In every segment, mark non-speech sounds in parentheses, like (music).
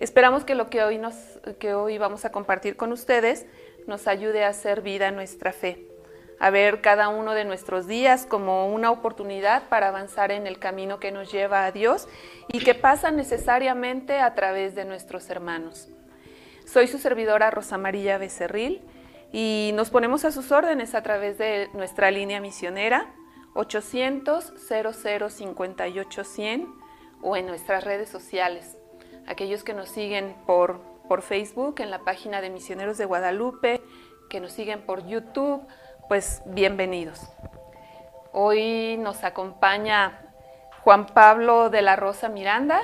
Esperamos que lo que hoy, nos, que hoy vamos a compartir con ustedes nos ayude a hacer vida nuestra fe, a ver cada uno de nuestros días como una oportunidad para avanzar en el camino que nos lleva a Dios y que pasa necesariamente a través de nuestros hermanos. Soy su servidora Rosa María Becerril y nos ponemos a sus órdenes a través de nuestra línea misionera 800 00 58 100 o en nuestras redes sociales aquellos que nos siguen por, por Facebook en la página de Misioneros de Guadalupe, que nos siguen por YouTube, pues bienvenidos. Hoy nos acompaña Juan Pablo de la Rosa Miranda.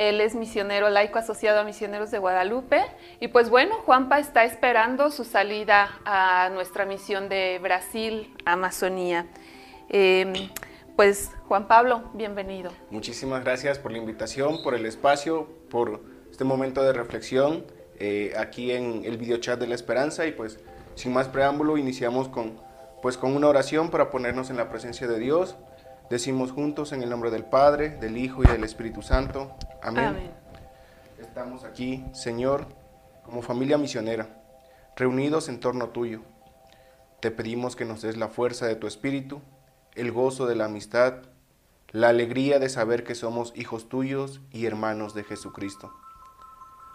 Él es misionero laico asociado a Misioneros de Guadalupe. Y pues bueno, Juanpa está esperando su salida a nuestra misión de Brasil, Amazonía. Em, pues Juan Pablo, bienvenido. Muchísimas gracias por la invitación, por el espacio, por este momento de reflexión eh, aquí en el videochat de la esperanza y pues sin más preámbulo iniciamos con, pues, con una oración para ponernos en la presencia de Dios. Decimos juntos en el nombre del Padre, del Hijo y del Espíritu Santo. Amén. Amén. Estamos aquí, Señor, como familia misionera, reunidos en torno tuyo. Te pedimos que nos des la fuerza de tu Espíritu el gozo de la amistad, la alegría de saber que somos hijos tuyos y hermanos de Jesucristo.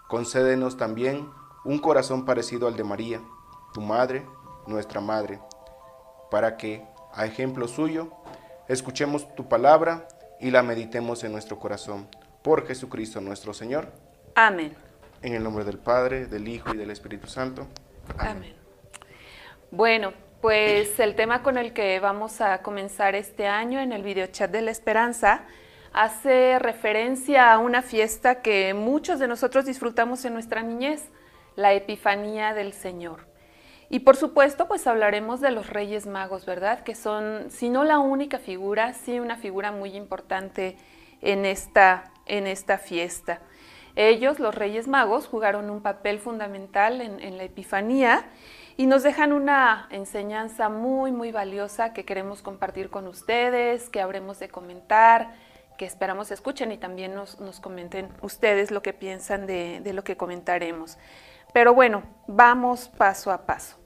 Concédenos también un corazón parecido al de María, tu madre, nuestra madre, para que, a ejemplo suyo, escuchemos tu palabra y la meditemos en nuestro corazón. Por Jesucristo nuestro Señor. Amén. En el nombre del Padre, del Hijo y del Espíritu Santo. Amén. Amén. Bueno, pues el tema con el que vamos a comenzar este año en el videochat de la esperanza hace referencia a una fiesta que muchos de nosotros disfrutamos en nuestra niñez, la Epifanía del Señor. Y por supuesto, pues hablaremos de los Reyes Magos, ¿verdad? Que son, si no la única figura, sí una figura muy importante en esta, en esta fiesta. Ellos, los Reyes Magos, jugaron un papel fundamental en, la Epifanía y nos dejan una enseñanza muy, muy valiosa que queremos compartir con ustedes, que habremos de comentar, que esperamos escuchen y también nos, comenten ustedes lo que piensan de, lo que comentaremos. Pero bueno, vamos paso a paso.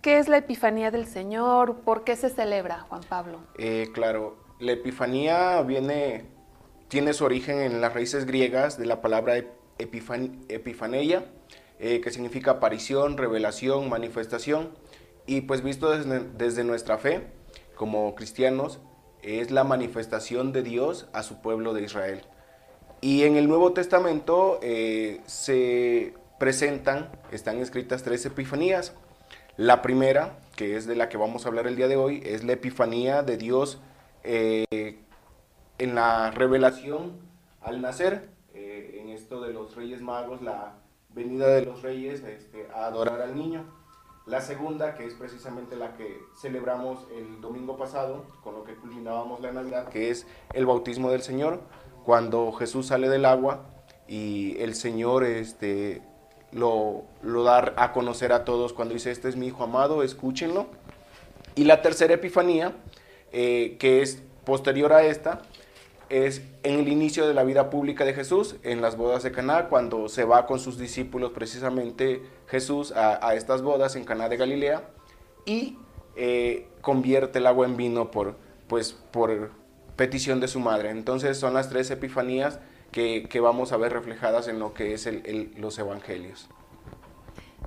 ¿Qué es la Epifanía del Señor? ¿Por qué se celebra, Juan Pablo? Eh, claro, la Epifanía viene, tiene su origen en las raíces griegas de la palabra epifan, epifaneia, eh, que significa aparición, revelación, manifestación. Y pues visto desde, nuestra fe, como cristianos, es la manifestación de Dios a su pueblo de Israel. Y en el Nuevo Testamento eh, se presentan, están escritas tres epifanías. La primera, que es de la que vamos a hablar el día de hoy, es la epifanía de Dios eh, en la revelación al nacer. en esto de los Reyes Magos, la venida de los reyes este, a adorar al niño. La segunda, que es precisamente la que celebramos el domingo pasado, con lo que culminábamos la Navidad, que es el bautismo del Señor, cuando Jesús sale del agua y el Señor este, lo, lo da a conocer a todos cuando dice, este es mi Hijo amado, escúchenlo. Y la tercera Epifanía, eh, que es posterior a esta, es en el inicio de la vida pública de Jesús, en las bodas de Caná, cuando se va con sus discípulos precisamente Jesús a, estas bodas en Caná de Galilea y eh, convierte el agua en vino por, pues, por petición de su madre. Entonces son las tres epifanías que, vamos a ver reflejadas en lo que es los evangelios.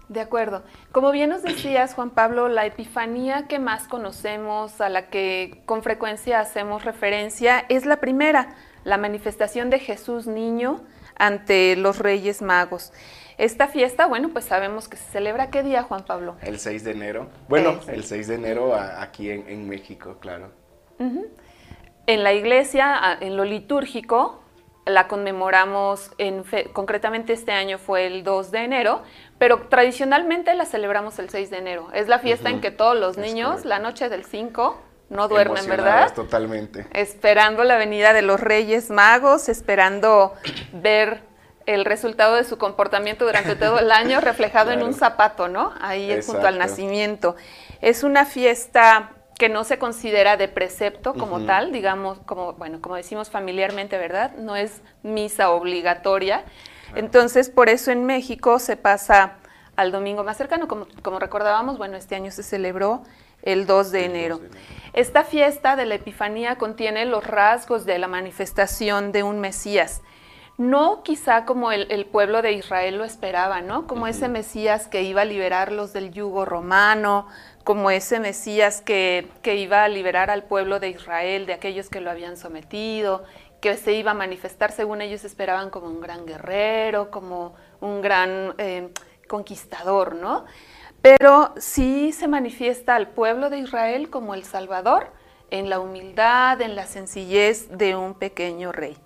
De acuerdo. Como bien nos decías, Juan Pablo, la epifanía que más conocemos, a la que con frecuencia hacemos referencia, es la primera, la manifestación de Jesús niño ante los Reyes Magos. Esta fiesta, bueno, pues sabemos que se celebra qué día, Juan Pablo. El 6 de enero. Bueno, el 6 de enero aquí en, México, claro. En la iglesia, en lo litúrgico, la conmemoramos, en concretamente este año fue el 2 de enero, pero tradicionalmente la celebramos el 6 de enero. Es la fiesta en que todos los niños, la noche del 5, no duermen, ¿verdad? Totalmente. Esperando la venida de los Reyes Magos, esperando (clears throat) ver el resultado de su comportamiento durante todo el año reflejado en un zapato, ¿no? Ahí junto al nacimiento. Es una fiesta que no se considera de precepto como tal, digamos, como, bueno, como decimos familiarmente, ¿verdad? No es misa obligatoria. Entonces, por eso en México se pasa al domingo más cercano, como, como recordábamos, bueno, este año se celebró el 2 de enero. Esta fiesta de la Epifanía contiene los rasgos de la manifestación de un Mesías. No quizá como el, pueblo de Israel lo esperaba, ¿no? Como ese Mesías que iba a liberarlos del yugo romano, como ese Mesías que, que iba a liberar al pueblo de Israel de aquellos que lo habían sometido, que se iba a manifestar, según ellos esperaban, como un gran guerrero, como un gran eh, conquistador, ¿no? Pero sí se manifiesta al pueblo de Israel como el Salvador en la humildad, en la sencillez de un pequeño rey.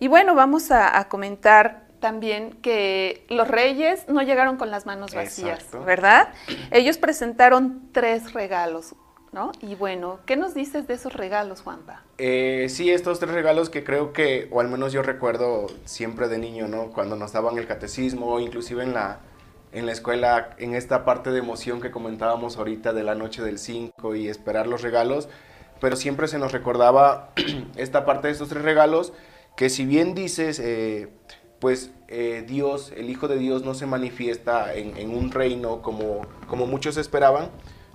Y bueno, vamos a comentar también que los reyes no llegaron con las manos vacías, ¿verdad? Ellos presentaron tres regalos, ¿no? Y bueno, ¿qué nos dices de esos regalos, Juanpa? Eh, sí, estos tres regalos que creo que, o al menos yo recuerdo siempre de niño, ¿no? Cuando nos daban el catecismo, inclusive en la, en la escuela, en esta parte de emoción que comentábamos ahorita de la noche del 5 y esperar los regalos, pero siempre se nos recordaba (clears throat) esta parte de estos tres regalos, que si bien dices... Eh, pues eh, Dios, el Hijo de Dios no se manifiesta en, un reino como, como muchos esperaban,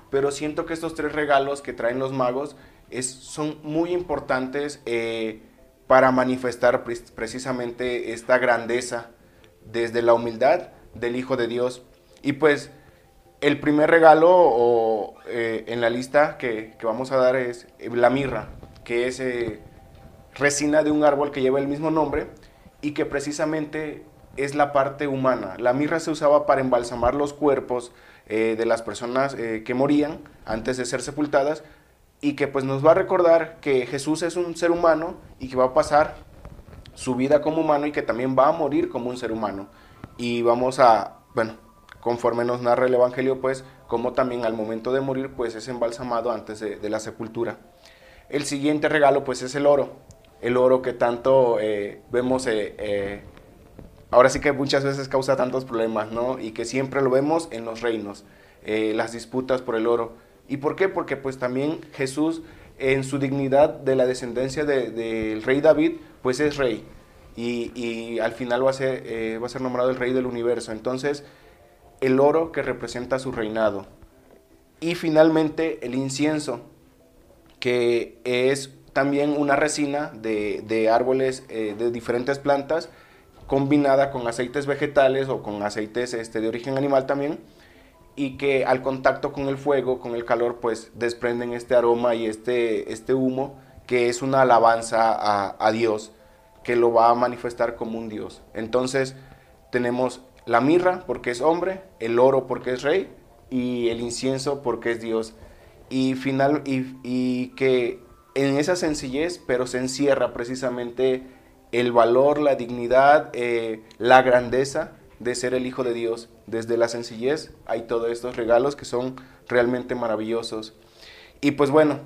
pero siento que estos tres regalos que traen los magos es, son muy importantes eh, para manifestar precisamente esta grandeza desde la humildad del Hijo de Dios. Y pues el primer regalo eh, en la lista que, que, vamos a dar es la mirra, que es resina de un árbol que lleva el mismo nombre y que precisamente es la parte humana. La mirra se usaba para embalsamar los cuerpos eh, de las personas eh, que morían antes de ser sepultadas y que pues nos va a recordar que Jesús es un ser humano y que va a pasar su vida como humano y que también va a morir como un ser humano. Y vamos a, bueno, conforme nos narra el Evangelio, pues, como también al momento de morir, pues es embalsamado antes de la sepultura. El siguiente regalo, pues, es el oro el oro que tanto eh, vemos, eh, eh, ahora sí que muchas veces causa tantos problemas, ¿no? Y que siempre lo vemos en los reinos, las disputas por el oro. ¿Y por qué? Porque pues también Jesús en su dignidad de la descendencia del rey David, pues es rey. Y, al final va a, ser, va a ser nombrado el rey del universo. Entonces, el oro que representa su reinado. Y finalmente el incienso, que es también una resina de, árboles eh, de diferentes plantas combinada con aceites vegetales o con aceites este, de origen animal también y que al contacto con el fuego, con el calor, pues desprenden este aroma y este, este humo que es una alabanza a, Dios, que lo va a manifestar como un Dios. Entonces tenemos la mirra porque es hombre, el oro porque es rey y el incienso porque es Dios. Y, final, y que en esa sencillez, pero se encierra precisamente el valor, la dignidad, eh, la grandeza de ser el Hijo de Dios. Desde la sencillez hay todos estos regalos que son realmente maravillosos. Y pues bueno,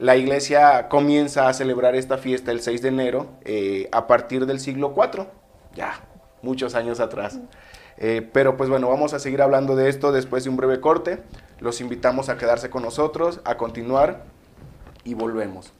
la iglesia comienza a celebrar esta fiesta el 6 de enero eh, a partir del siglo IV, ya muchos años atrás. Eh, pero pues bueno, vamos a seguir hablando de esto después de un breve corte. Los invitamos a quedarse con nosotros, a continuar y volvemos.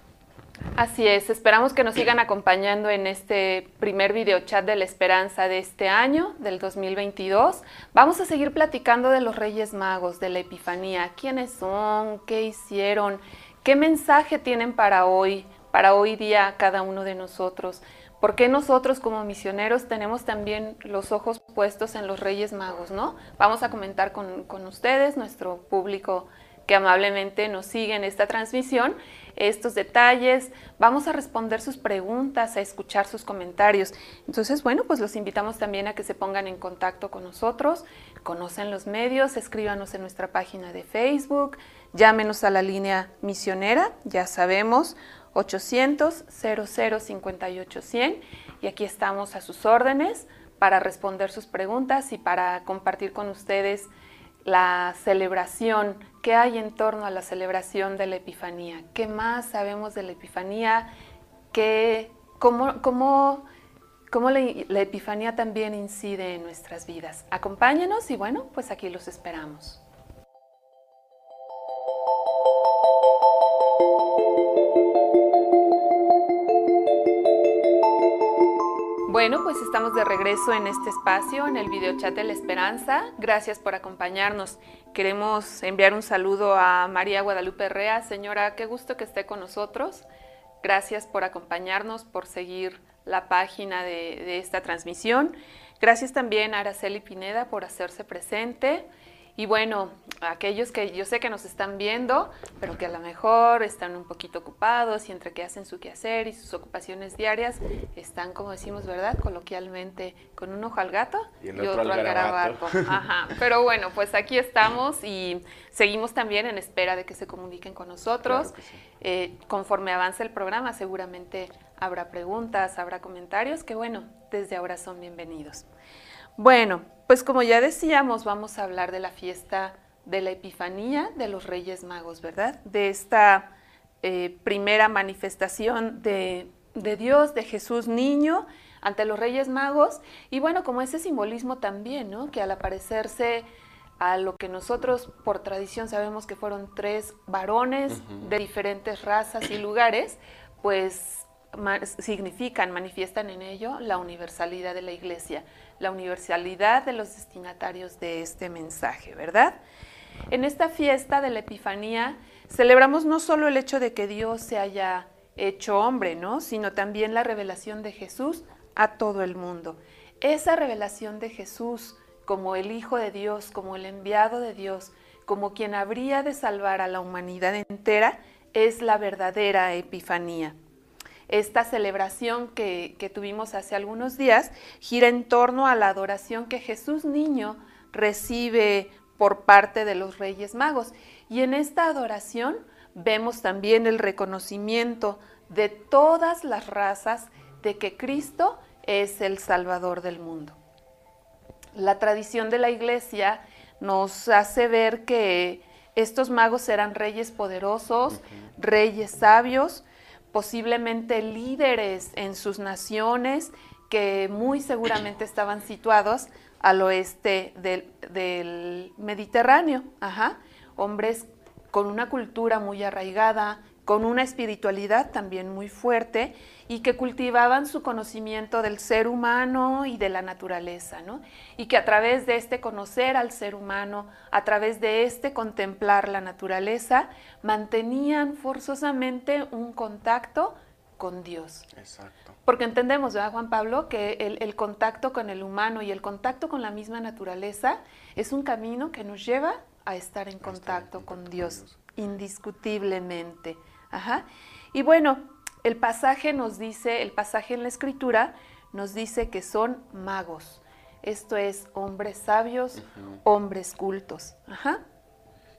Así es, esperamos que nos sigan acompañando en este primer video chat de la esperanza de este año, del 2022. Vamos a seguir platicando de los Reyes Magos, de la Epifanía, quiénes son, qué hicieron, qué mensaje tienen para hoy, para hoy día cada uno de nosotros. ¿Por qué nosotros como misioneros tenemos también los ojos puestos en los Reyes Magos, no? Vamos a comentar con, con ustedes, nuestro público que amablemente nos siguen esta transmisión, estos detalles. Vamos a responder sus preguntas, a escuchar sus comentarios. Entonces, bueno, pues los invitamos también a que se pongan en contacto con nosotros, conocen los medios, escríbanos en nuestra página de Facebook, llámenos a la línea misionera, ya sabemos, 800 00 58 100 y aquí estamos a sus órdenes para responder sus preguntas y para compartir con ustedes la celebración, qué hay en torno a la celebración de la Epifanía, qué más sabemos de la Epifanía, ¿Qué, cómo, cómo, cómo la, la Epifanía también incide en nuestras vidas. Acompáñenos y bueno, pues aquí los esperamos. Bueno, pues estamos de regreso en este espacio, en el video chat de la esperanza. Gracias por acompañarnos. Queremos enviar un saludo a María Guadalupe Rea. Señora, qué gusto que esté con nosotros. Gracias por acompañarnos, por seguir la página de esta transmisión. Gracias también a Araceli Pineda por hacerse presente. Y bueno, aquellos que yo sé que nos están viendo, pero que a lo mejor están un poquito ocupados y entre que hacen su quehacer y sus ocupaciones diarias, están, como decimos, ¿verdad? Coloquialmente, con un ojo al gato y, otro, al garabato. (laughs) Ajá. Pero bueno, pues aquí estamos y seguimos también en espera de que se comuniquen con nosotros. Claro que sí. Eh, conforme avance el programa, seguramente habrá preguntas, habrá comentarios que, bueno, desde ahora son bienvenidos. Bueno, pues como ya decíamos, vamos a hablar de la fiesta de la Epifanía de los Reyes Magos, ¿verdad? De esta eh, primera manifestación de, de Dios, de Jesús niño ante los Reyes Magos. Y bueno, como ese simbolismo también, ¿no? Que al aparecerse a lo que nosotros por tradición sabemos que fueron tres varones de diferentes razas y lugares, pues ma- significan, manifiestan en ello la universalidad de la iglesia, la universalidad de los destinatarios de este mensaje, ¿verdad? En esta fiesta de la Epifanía celebramos no solo el hecho de que Dios se haya hecho hombre, ¿no? sino también la revelación de Jesús a todo el mundo. Esa revelación de Jesús como el Hijo de Dios, como el enviado de Dios, como quien habría de salvar a la humanidad entera, es la verdadera Epifanía. Esta celebración que, que tuvimos hace algunos días gira en torno a la adoración que Jesús niño recibe por parte de los Reyes Magos. Y en esta adoración vemos también el reconocimiento de todas las razas de que Cristo es el Salvador del mundo. La tradición de la iglesia nos hace ver que estos magos eran reyes poderosos, reyes sabios, posiblemente líderes en sus naciones que muy seguramente (clears throat) estaban situados al oeste del, del Mediterráneo. Ajá. Hombres con una cultura muy arraigada, con una espiritualidad también muy fuerte y que cultivaban su conocimiento del ser humano y de la naturaleza, ¿no? Y que a través de este conocer al ser humano, a través de este contemplar la naturaleza, mantenían forzosamente un contacto con Dios. Exacto. Porque entendemos, ¿verdad, Juan Pablo, que el, el contacto con el humano y el contacto con la misma naturaleza es un camino que nos lleva a estar en contacto con Dios, indiscutiblemente. Ajá. Y bueno, el pasaje nos dice, el pasaje en la escritura nos dice que son magos. Esto es hombres sabios, hombres cultos. Ajá.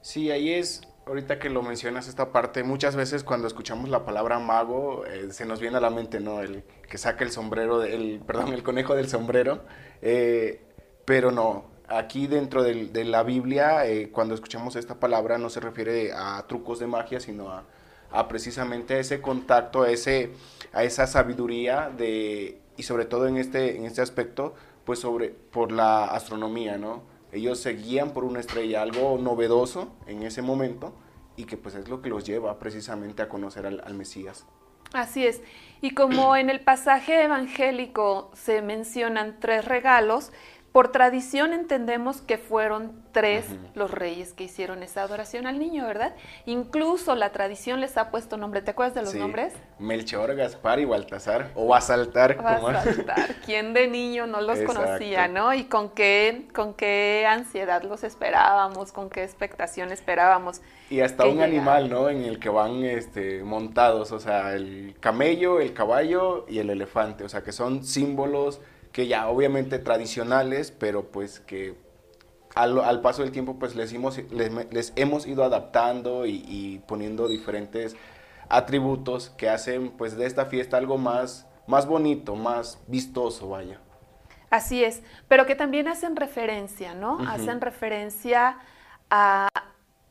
Sí, ahí es, ahorita que lo mencionas esta parte, muchas veces cuando escuchamos la palabra mago, eh, se nos viene a la mente, ¿no? El que saca el sombrero, el, perdón, el conejo del sombrero, eh, pero no, aquí dentro de la Biblia, eh, cuando escuchamos esta palabra, no se refiere a trucos de magia, sino a, a precisamente ese contacto, a, ese, a esa sabiduría de, y sobre todo en este, en este aspecto, pues sobre, por la astronomía, ¿no? Ellos se guían por una estrella, algo novedoso en ese momento, y que pues es lo que los lleva precisamente a conocer al, al Mesías. Así es. Y como en el pasaje evangélico se mencionan tres regalos, por tradición entendemos que fueron tres los reyes que hicieron esa adoración al niño, ¿verdad? Incluso la tradición les ha puesto nombre. ¿Te acuerdas de los Sí, nombres? Melchor, Gaspar y Baltasar, o Basaltar, Va como a saltar. ¿Quién de niño no los Exacto. conocía, no? Y con qué, con qué ansiedad los esperábamos, con qué expectación esperábamos. Y hasta un animal, ¿no? En el que van este, montados, o sea, el camello, el caballo y el elefante, o sea, que son símbolos que ya obviamente tradicionales, pero pues que al, al paso del tiempo pues les hemos, les, les hemos ido adaptando y, y poniendo diferentes atributos que hacen pues de esta fiesta algo más, más bonito, más vistoso, vaya. Así es, pero que también hacen referencia, ¿no? Hacen referencia a,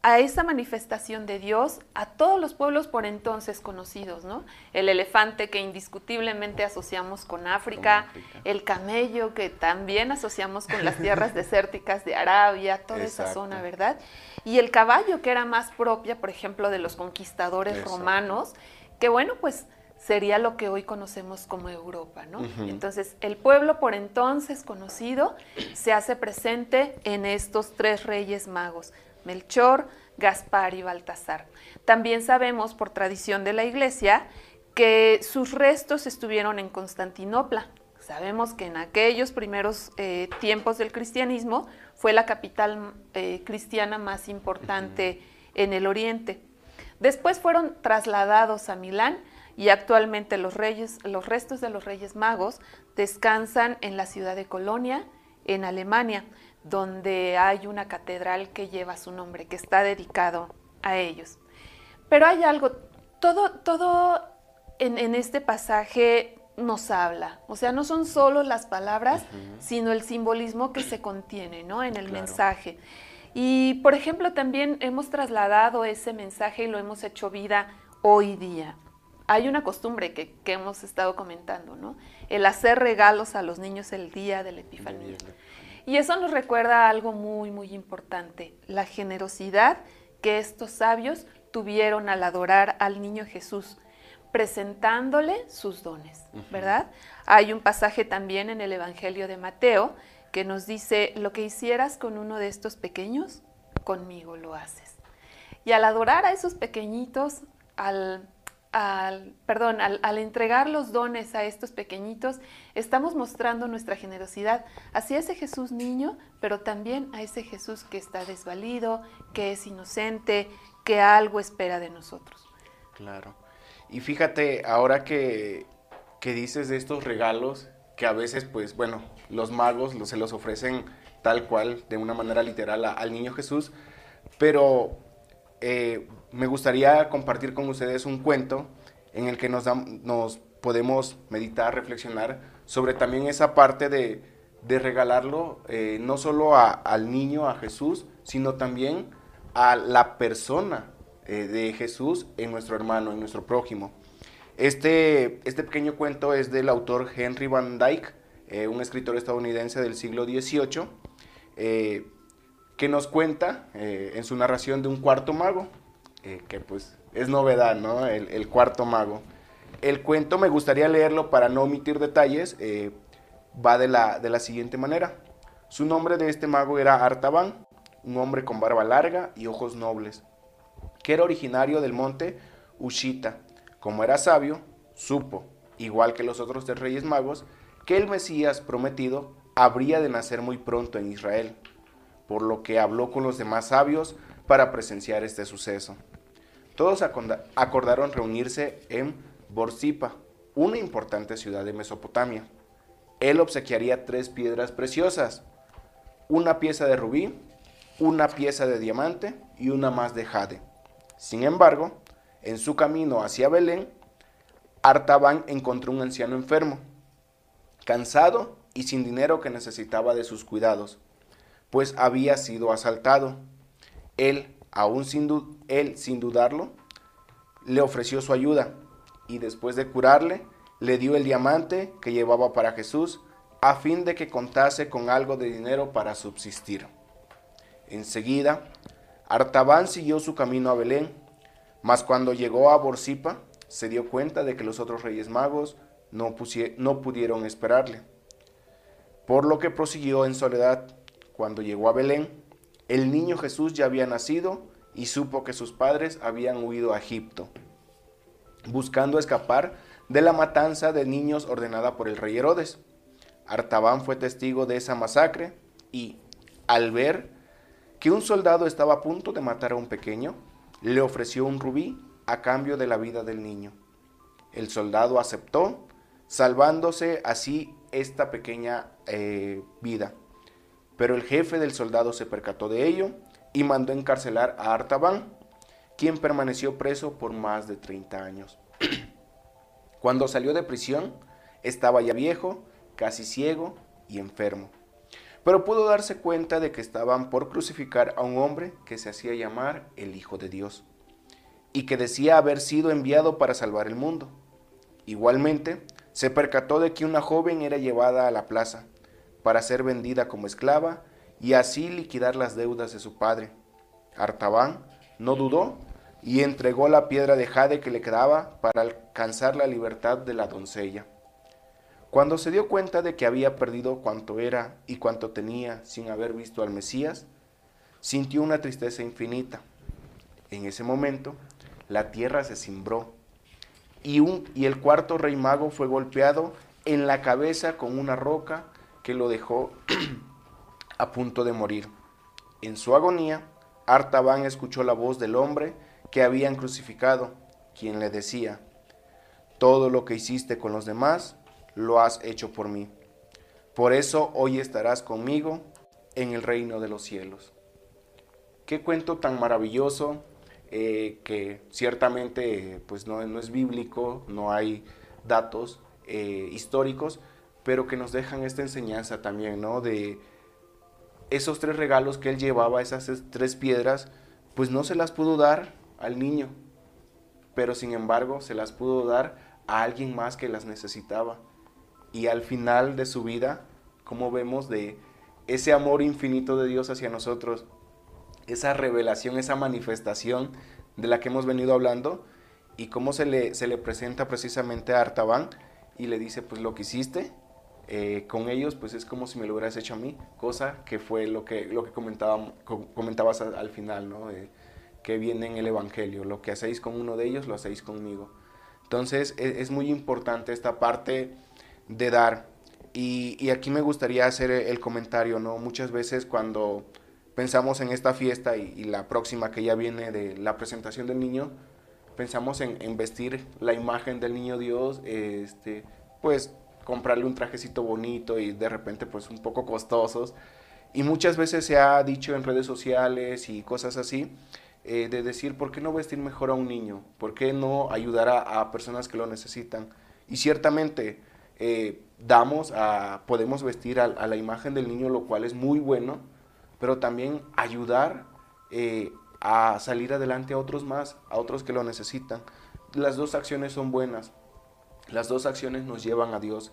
a esa manifestación de Dios a todos los pueblos por entonces conocidos, ¿no? El elefante que indiscutiblemente asociamos con África, el camello que también asociamos con las tierras (laughs) desérticas de Arabia, toda esa zona, ¿verdad? Y el caballo que era más propia, por ejemplo, de los conquistadores romanos, que bueno, pues sería lo que hoy conocemos como Europa, ¿no? Entonces, el pueblo por entonces conocido se hace presente en estos tres reyes magos, Melchor, Gaspar y Baltasar. También sabemos por tradición de la iglesia que sus restos estuvieron en Constantinopla. Sabemos que en aquellos primeros eh, tiempos del cristianismo fue la capital eh, cristiana más importante en el oriente. Después fueron trasladados a Milán, y actualmente los, reyes, los restos de los Reyes Magos descansan en la ciudad de Colonia, en Alemania, donde hay una catedral que lleva su nombre, que está dedicado a ellos. Pero hay algo, todo, todo en, este pasaje nos habla, o sea, no son solo las palabras, sino el simbolismo que se contiene ¿no? en el mensaje. Y, por ejemplo, también hemos trasladado ese mensaje y lo hemos hecho vida hoy día hay una costumbre que, hemos estado comentando, ¿no? El hacer regalos a los niños el día de la Epifanía. Y eso nos recuerda algo muy, muy importante, la generosidad que estos sabios tuvieron al adorar al niño Jesús, presentándole sus dones, ¿verdad? Hay un pasaje también en el Evangelio de Mateo que nos dice, lo que hicieras con uno de estos pequeños, conmigo lo haces. Y al adorar a esos pequeñitos, al al, perdón, al, entregar los dones a estos pequeñitos, estamos mostrando nuestra generosidad hacia ese Jesús niño, pero también a ese Jesús que está desvalido, que es inocente, que algo espera de nosotros. Claro. Y fíjate, ahora que, dices de estos regalos, que a veces, pues, bueno, los magos se los ofrecen tal cual, de una manera literal, al niño Jesús, pero eh, me gustaría compartir con ustedes un cuento en el que nos, podemos meditar, reflexionar sobre también esa parte de, regalarlo eh, no solo al niño, a Jesús, sino también a la persona eh, de Jesús en nuestro hermano, en nuestro prójimo. Este, este pequeño cuento es del autor Henry Van Dyke, un escritor estadounidense del siglo XVIII, que nos cuenta eh, en su narración de un cuarto mago, eh, que pues es novedad, ¿no? El, cuarto mago. El cuento me gustaría leerlo para no omitir detalles, eh, va de la, de la siguiente manera. Su nombre de este mago era Artaban, un hombre con barba larga y ojos nobles, que era originario del monte Ushita. Como era sabio, supo, igual que los otros tres reyes magos, que el Mesías prometido habría de nacer muy pronto en Israel por lo que habló con los demás sabios para presenciar este suceso. Todos acordaron reunirse en Borsipa, una importante ciudad de Mesopotamia. Él obsequiaría tres piedras preciosas, una pieza de rubí, una pieza de diamante y una más de jade. Sin embargo, en su camino hacia Belén, Artaban encontró un anciano enfermo, cansado y sin dinero que necesitaba de sus cuidados pues había sido asaltado. Él, aún sin, él, sin dudarlo, le ofreció su ayuda y después de curarle, le dio el diamante que llevaba para Jesús a fin de que contase con algo de dinero para subsistir. Enseguida, Artaban siguió su camino a Belén, mas cuando llegó a Borsipa, se dio cuenta de que los otros reyes magos no, no pudieron esperarle, por lo que prosiguió en soledad cuando llegó a Belén, el niño Jesús ya había nacido y supo que sus padres habían huido a Egipto, buscando escapar de la matanza de niños ordenada por el rey Herodes. Artaban fue testigo de esa masacre y, al ver que un soldado estaba a punto de matar a un pequeño, le ofreció un rubí a cambio de la vida del niño. El soldado aceptó, salvándose así esta pequeña eh, vida. Pero el jefe del soldado se percató de ello y mandó encarcelar a Artaban, quien permaneció preso por más de 30 años. (clears throat) Cuando salió de prisión, estaba ya viejo, casi ciego y enfermo. pero pudo darse cuenta de que estaban por crucificar a un hombre que se hacía llamar el Hijo de Dios y que decía haber sido enviado para salvar el mundo. Igualmente, se percató de que una joven era llevada a la plaza para ser vendida como esclava y así liquidar las deudas de su padre. Artaban no dudó y entregó la piedra de jade que le quedaba para alcanzar la libertad de la doncella. Cuando se dio cuenta de que había perdido cuanto era y cuanto tenía sin haber visto al Mesías, sintió una tristeza infinita. En ese momento, la tierra se cimbró y, y el cuarto rey mago fue golpeado en la cabeza con una roca que lo dejó (clears throat) a punto de morir. En su agonía, Artaban escuchó la voz del hombre que habían crucificado, quien le decía, todo lo que hiciste con los demás, lo has hecho por mí. Por eso hoy estarás conmigo en el reino de los cielos. Qué cuento tan maravilloso eh, que ciertamente pues no, no, es bíblico, no hay datos eh, históricos, pero que nos dejan esta enseñanza también, ¿no? De esos tres regalos que él llevaba, esas tres piedras, pues no se las pudo dar al niño, pero sin embargo se las pudo dar a alguien más que las necesitaba. Y al final de su vida, como vemos de ese amor infinito de Dios hacia nosotros, esa revelación, esa manifestación de la que hemos venido hablando, y cómo se le, se le presenta precisamente a Artaban y le dice, pues lo que hiciste, eh, con ellos, pues es como si me lo hubieras hecho a mí, cosa que fue lo que, lo que comentaba, comentabas al, final, ¿no? que viene en el Evangelio, lo que hacéis con uno de ellos, lo hacéis conmigo. Entonces e, es, muy importante esta parte de dar. Y, aquí me gustaría hacer el comentario, ¿no? Muchas veces cuando pensamos en esta fiesta y, la próxima que ya viene de la presentación del niño, pensamos en, en vestir la imagen del niño Dios, este, pues comprarle un trajecito bonito y de repente pues un poco costosos. Y muchas veces se ha dicho en redes sociales y cosas así, eh, de decir, ¿por qué no vestir mejor a un niño? ¿Por qué no ayudar a, personas que lo necesitan? Y ciertamente eh, damos podemos vestir a, la imagen del niño, lo cual es muy bueno, pero también ayudar eh, a salir adelante a otros más, a otros que lo necesitan. Las dos acciones son buenas. Las dos acciones nos llevan a Dios,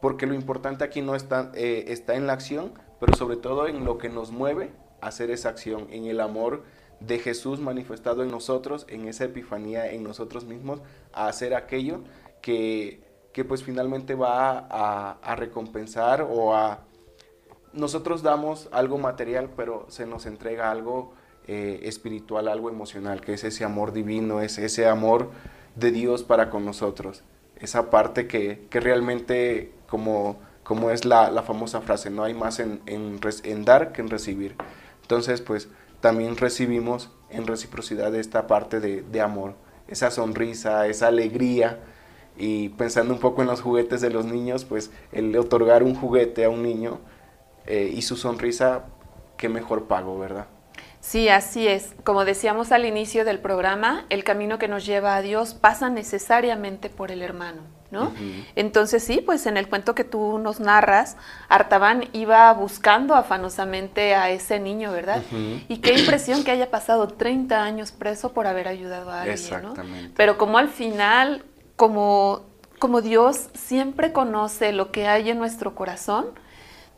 porque lo importante aquí no está, eh, está en la acción, pero sobre todo en lo que nos mueve a hacer esa acción, en el amor de Jesús manifestado en nosotros, en esa epifanía en nosotros mismos, a hacer aquello que, que pues finalmente va a, recompensar o a... Nosotros damos algo material, pero se nos entrega algo eh, espiritual, algo emocional, que es ese amor divino, es ese amor de Dios para con nosotros esa parte que, realmente, como, como es la, famosa frase, no hay más en, en, dar que en recibir. Entonces, pues también recibimos en reciprocidad esta parte de, amor, esa sonrisa, esa alegría. Y pensando un poco en los juguetes de los niños, pues el otorgar un juguete a un niño eh, y su sonrisa, qué mejor pago, ¿verdad? Sí, así es. Como decíamos al inicio del programa, el camino que nos lleva a Dios pasa necesariamente por el hermano, ¿no? Entonces sí, pues en el cuento que tú nos narras, Artaban iba buscando afanosamente a ese niño, ¿verdad? Y qué impresión que haya pasado 30 años preso por haber ayudado a alguien, Exactamente. Pero como al final, como, como Dios siempre conoce lo que hay en nuestro corazón,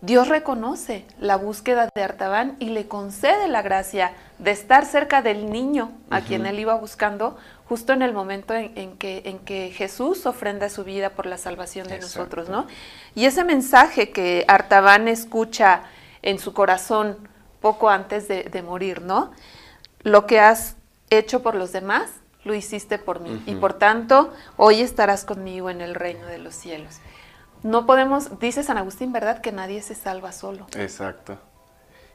Dios reconoce la búsqueda de Artaban y le concede la gracia de estar cerca del niño a quien él iba buscando, justo en el momento en, que, en que Jesús ofrenda su vida por la salvación de nosotros, ¿no? Y ese mensaje que Artaban escucha en su corazón poco antes de, morir, ¿no? Lo que has hecho por los demás, lo hiciste por mí. Y por tanto, hoy estarás conmigo en el reino de los cielos no podemos, dice San Agustín, ¿verdad? Que nadie se salva solo. Exacto.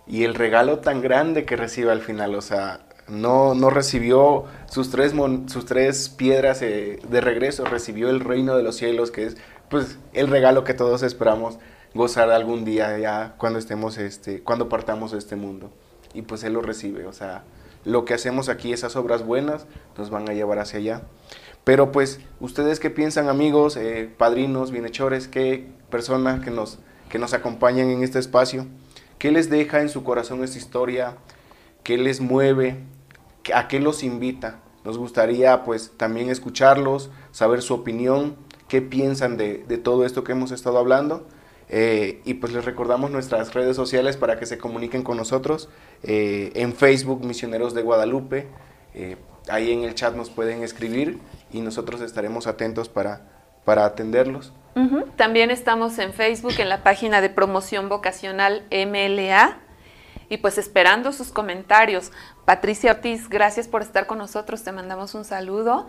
Y el regalo tan grande que recibe al final, o sea, no, no recibió sus tres, sus tres piedras eh, de regreso, recibió el reino de los cielos, que es pues el regalo que todos esperamos gozar algún día ya cuando estemos, este, cuando partamos de este mundo. Y pues Él lo recibe, o sea, lo que hacemos aquí, esas obras buenas, nos van a llevar hacia allá. Pero pues, ¿ustedes qué piensan amigos, eh, padrinos, bienhechores, qué personas que nos, que nos acompañan en este espacio? ¿Qué les deja en su corazón esta historia? ¿Qué les mueve? ¿A qué los invita? Nos gustaría pues también escucharlos, saber su opinión, qué piensan de, todo esto que hemos estado hablando. Eh, y pues les recordamos nuestras redes sociales para que se comuniquen con nosotros. Eh, en Facebook, Misioneros de Guadalupe. Ahí en el chat nos pueden escribir y nosotros estaremos atentos para, para atenderlos. También estamos en Facebook en la página de promoción vocacional MLA y pues esperando sus comentarios. Patricia Ortiz, gracias por estar con nosotros, te mandamos un saludo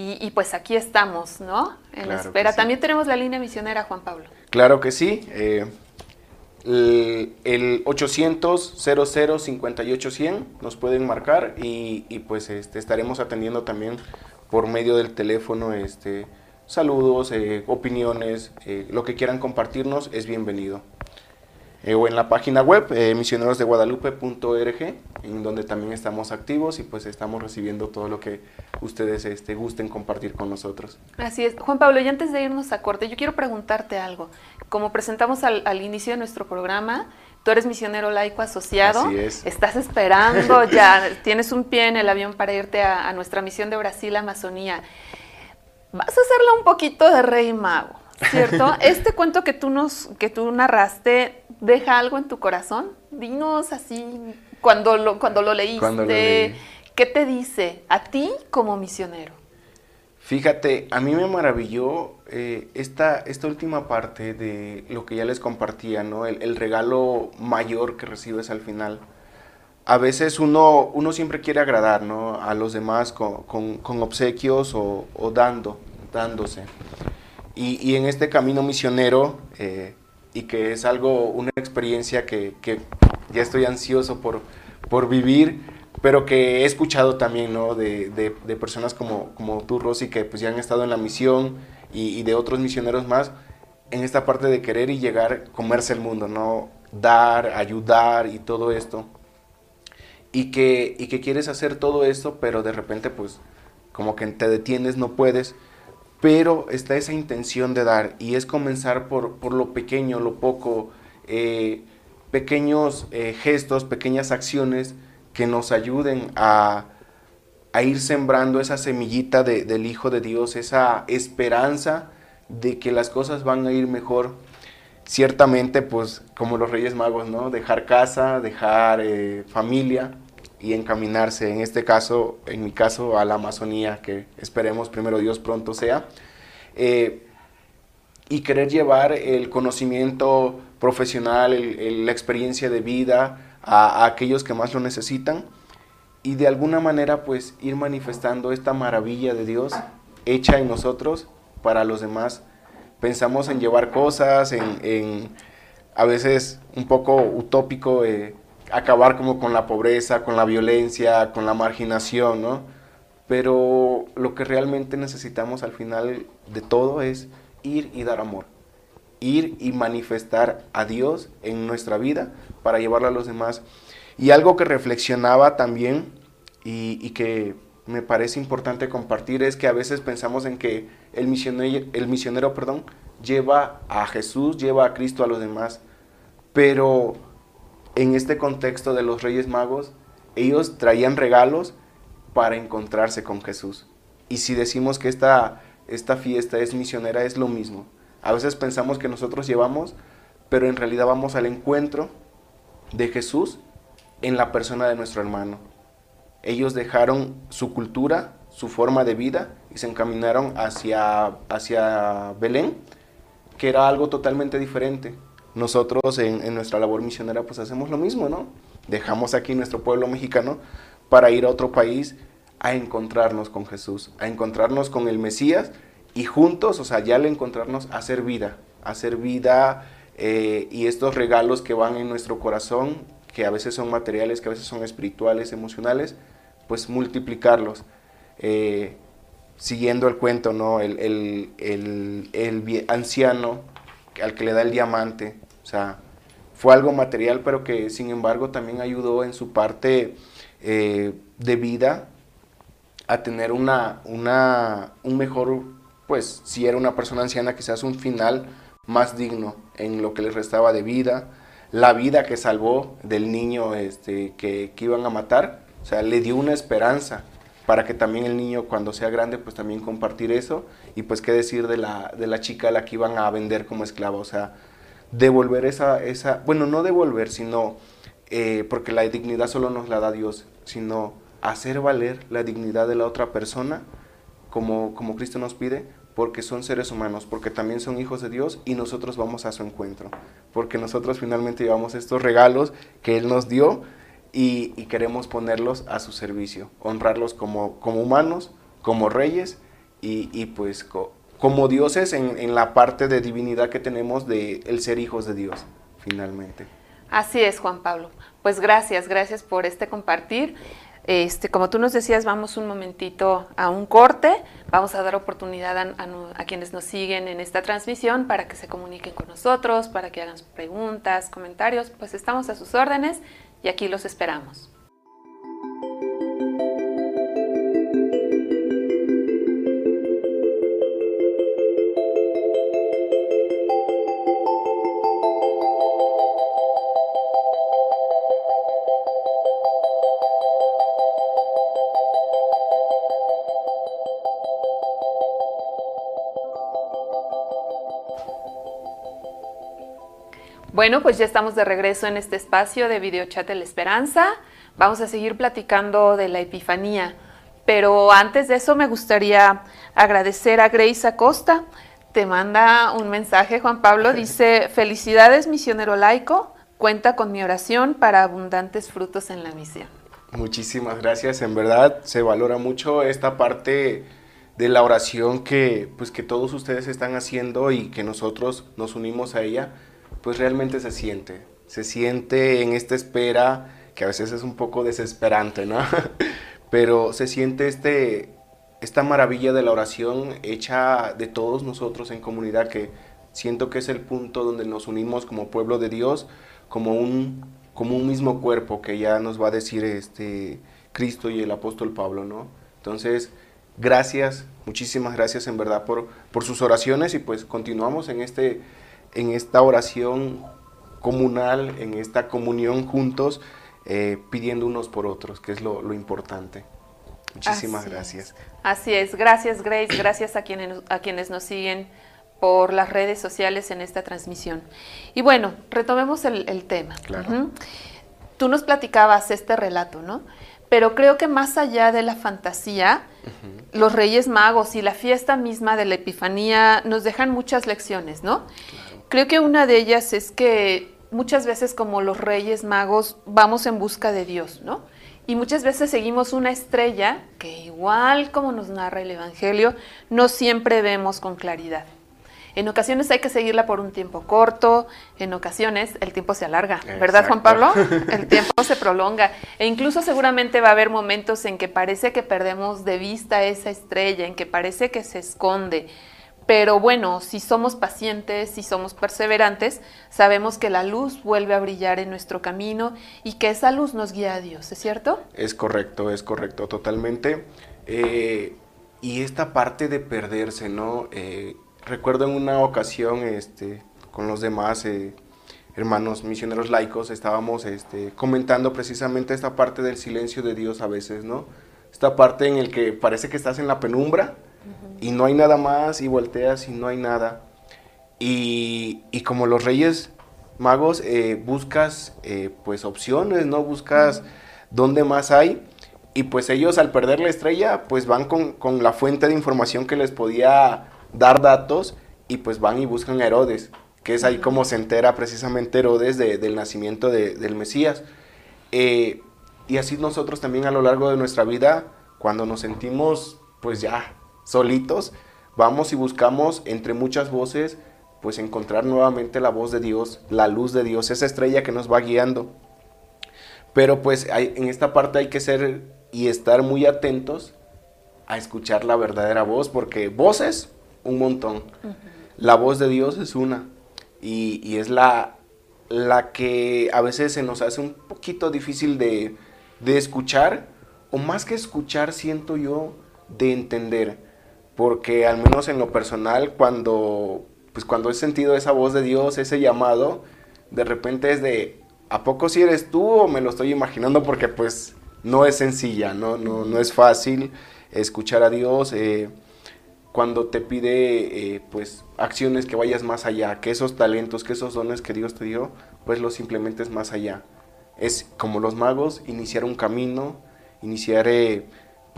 y, pues aquí estamos, ¿no? En espera. También tenemos la línea misionera, Juan Pablo. Claro que sí. Eh, el, 800 00 58 100 nos pueden marcar y, pues este, estaremos atendiendo también por medio del teléfono este, saludos, eh, opiniones, eh, lo que quieran compartirnos es bienvenido. Eh, o en la página web misionerosdeguadalupe.org, en donde también estamos activos y pues estamos recibiendo todo lo que ustedes este, gusten compartir con nosotros. Así es. Juan Pablo, y antes de irnos a corte, yo quiero preguntarte algo. Como presentamos al, inicio de nuestro programa, tú eres misionero laico asociado. Así es. Estás esperando (laughs) ya, tienes un pie en el avión para irte a, a nuestra misión de Brasil, Amazonía vas a hacerle un poquito de rey mago, ¿cierto? (laughs) este cuento que tú nos, que tú narraste, deja algo en tu corazón. Dinos así, cuando lo, cuando lo leíste, ¿qué te dice a ti como misionero? Fíjate, a mí me maravilló eh, esta, esta última parte de lo que ya les compartía, ¿no? El, regalo mayor que recibes al final. A veces uno, uno siempre quiere agradar, ¿no? A los demás con, con, obsequios o, dando, dándose. Y, y, en este camino misionero, eh, y que es algo, una experiencia que, que ya estoy ansioso por, por vivir, pero que he escuchado también, ¿no? De, de, de, personas como, como tú, Rosy, que pues ya han estado en la misión y, y, de otros misioneros más, en esta parte de querer y llegar, comerse el mundo, ¿no? Dar, ayudar y todo esto. Y que, y que quieres hacer todo esto, pero de repente pues como que te detienes, no puedes pero está esa intención de dar y es comenzar por, por lo pequeño, lo poco, eh, pequeños eh, gestos, pequeñas acciones que nos ayuden a, a ir sembrando esa semillita de, del Hijo de Dios, esa esperanza de que las cosas van a ir mejor. Ciertamente, pues como los Reyes Magos, ¿no? Dejar casa, dejar eh, familia, y encaminarse, en este caso, en mi caso, a la Amazonía, que esperemos primero Dios pronto sea, eh, y querer llevar el conocimiento profesional, la experiencia de vida a, aquellos que más lo necesitan y de alguna manera pues ir manifestando esta maravilla de Dios hecha en nosotros para los demás. Pensamos en llevar cosas, en, a veces un poco utópico, eh, acabar como con la pobreza, con la violencia, con la marginación, ¿no? Pero lo que realmente necesitamos al final de todo es ir y dar amor. Ir y manifestar a Dios en nuestra vida para llevarlo a los demás. Y algo que reflexionaba también y, que me parece importante compartir es que a veces pensamos en que el misionero, el misionero perdón, lleva a Jesús, lleva a Cristo a los demás, pero en este contexto de los Reyes Magos, ellos traían regalos para encontrarse con Jesús. Y si decimos que esta, esta fiesta es misionera, es lo mismo. A veces pensamos que nosotros llevamos, pero en realidad vamos al encuentro de Jesús en la persona de nuestro hermano. Ellos dejaron su cultura, su forma de vida y se encaminaron hacia, hacia Belén, que era algo totalmente diferente nosotros en, nuestra labor misionera pues hacemos lo mismo, ¿no? Dejamos aquí nuestro pueblo mexicano para ir a otro país a encontrarnos con Jesús, a encontrarnos con el Mesías y juntos, o sea, ya al encontrarnos, hacer vida, hacer vida eh, y estos regalos que van en nuestro corazón, que a veces son materiales, que a veces son espirituales, emocionales, pues multiplicarlos. Eh, siguiendo el cuento, ¿no? El, el, el anciano al que le da el diamante, o sea, fue algo material, pero que sin embargo también ayudó en su parte eh, de vida a tener una, una, un mejor, pues si era una persona anciana, quizás un final más digno en lo que le restaba de vida. la vida que salvó del niño este, que, que iban a matar, o sea, le dio una esperanza para que también el niño cuando sea grande pues también compartir eso y pues qué decir de la, de la chica a la que iban a vender como esclava, o sea, devolver esa, esa bueno, no devolver, sino eh, porque la dignidad solo nos la da Dios, sino hacer valer la dignidad de la otra persona como, como Cristo nos pide, porque son seres humanos, porque también son hijos de Dios y nosotros vamos a su encuentro, porque nosotros finalmente llevamos estos regalos que Él nos dio y, queremos ponerlos a su servicio, honrarlos como, como humanos, como reyes y, pues como dioses en, la parte de divinidad que tenemos de el ser hijos de Dios, finalmente. Así es, Juan Pablo. Pues gracias, gracias por este compartir. Este, como tú nos decías, vamos un momentito a un corte. Vamos a dar oportunidad a, a, quienes nos siguen en esta transmisión para que se comuniquen con nosotros, para que hagan preguntas, comentarios. Pues estamos a sus órdenes y aquí los esperamos. Bueno, pues ya estamos de regreso en este espacio de Videochat de la Esperanza. Vamos a seguir platicando de la Epifanía, pero antes de eso me gustaría agradecer a Grace Acosta. Te manda un mensaje, Juan Pablo, dice, felicidades misionero laico, cuenta con mi oración para abundantes frutos en la misión. Muchísimas gracias, en verdad se valora mucho esta parte de la oración que, pues, que todos ustedes están haciendo y que nosotros nos unimos a ella pues realmente se siente. Se siente en esta espera que a veces es un poco desesperante, ¿no? (laughs) Pero se siente este, esta maravilla de la oración hecha de todos nosotros en comunidad que siento que es el punto donde nos unimos como pueblo de Dios, como un, como un mismo cuerpo que ya nos va a decir este Cristo y el apóstol Pablo, ¿no? Entonces, gracias, muchísimas gracias en verdad por, por sus oraciones y pues continuamos en este en esta oración comunal, en esta comunión juntos, eh, pidiendo unos por otros, que es lo, importante. Muchísimas gracias. Así es, gracias Grace, gracias a quienes, a quienes nos siguen por las redes sociales en esta transmisión. Y bueno, retomemos el, tema. Claro. Tú nos platicabas este relato, ¿no? Pero creo que más allá de la fantasía, los Reyes Magos y la fiesta misma de la Epifanía nos dejan muchas lecciones, ¿no? Creo que una de ellas es que muchas veces como los reyes magos vamos en busca de Dios, ¿no? Y muchas veces seguimos una estrella que igual como nos narra el Evangelio, no siempre vemos con claridad. En ocasiones hay que seguirla por un tiempo corto, en ocasiones el tiempo se alarga, ¿verdad Juan Pablo? (laughs) El tiempo se prolonga e incluso seguramente va a haber momentos en que parece que perdemos de vista esa estrella, en que parece que se esconde, pero bueno, si somos pacientes, si somos perseverantes, sabemos que la luz vuelve a brillar en nuestro camino y que esa luz nos guía a Dios, ¿es cierto? Es correcto, es correcto, totalmente. Eh, y esta parte de perderse, ¿no? Eh, recuerdo en una ocasión este, con los demás eh, hermanos misioneros laicos, estábamos este, comentando precisamente esta parte del silencio de Dios a veces, ¿no? Esta parte en el que parece que estás en la penumbra y no hay nada más y volteas y no hay nada. Y, como los reyes magos eh, buscas eh, pues opciones, ¿no? Buscas dónde más hay y pues ellos al perder la estrella pues van con, la fuente de información que les podía dar datos y pues van y buscan a Herodes, que es ahí como se entera precisamente Herodes del nacimiento del Mesías. Eh, y así nosotros también a lo largo de nuestra vida, cuando nos sentimos pues ya solitos, vamos y buscamos entre muchas voces, pues encontrar nuevamente la voz de Dios, la luz de Dios, esa estrella que nos va guiando. Pero pues en esta parte hay que ser y estar muy atentos a escuchar la verdadera voz, porque voces, un montón. La voz de Dios es una. Y, es la, la que a veces se nos hace un poquito difícil de, de escuchar, o más que escuchar, siento yo, de entender porque al menos en lo personal, cuando, pues cuando he sentido esa voz de Dios, ese llamado, de repente es de, ¿a poco si eres tú o me lo estoy imaginando? Porque pues no es sencilla, no, no, no es fácil escuchar a Dios. Eh, cuando te pide eh, pues acciones que vayas más allá, que esos talentos, que esos dones que Dios te dio, pues los implementes más allá. Es como los magos, iniciar un camino, iniciar eh,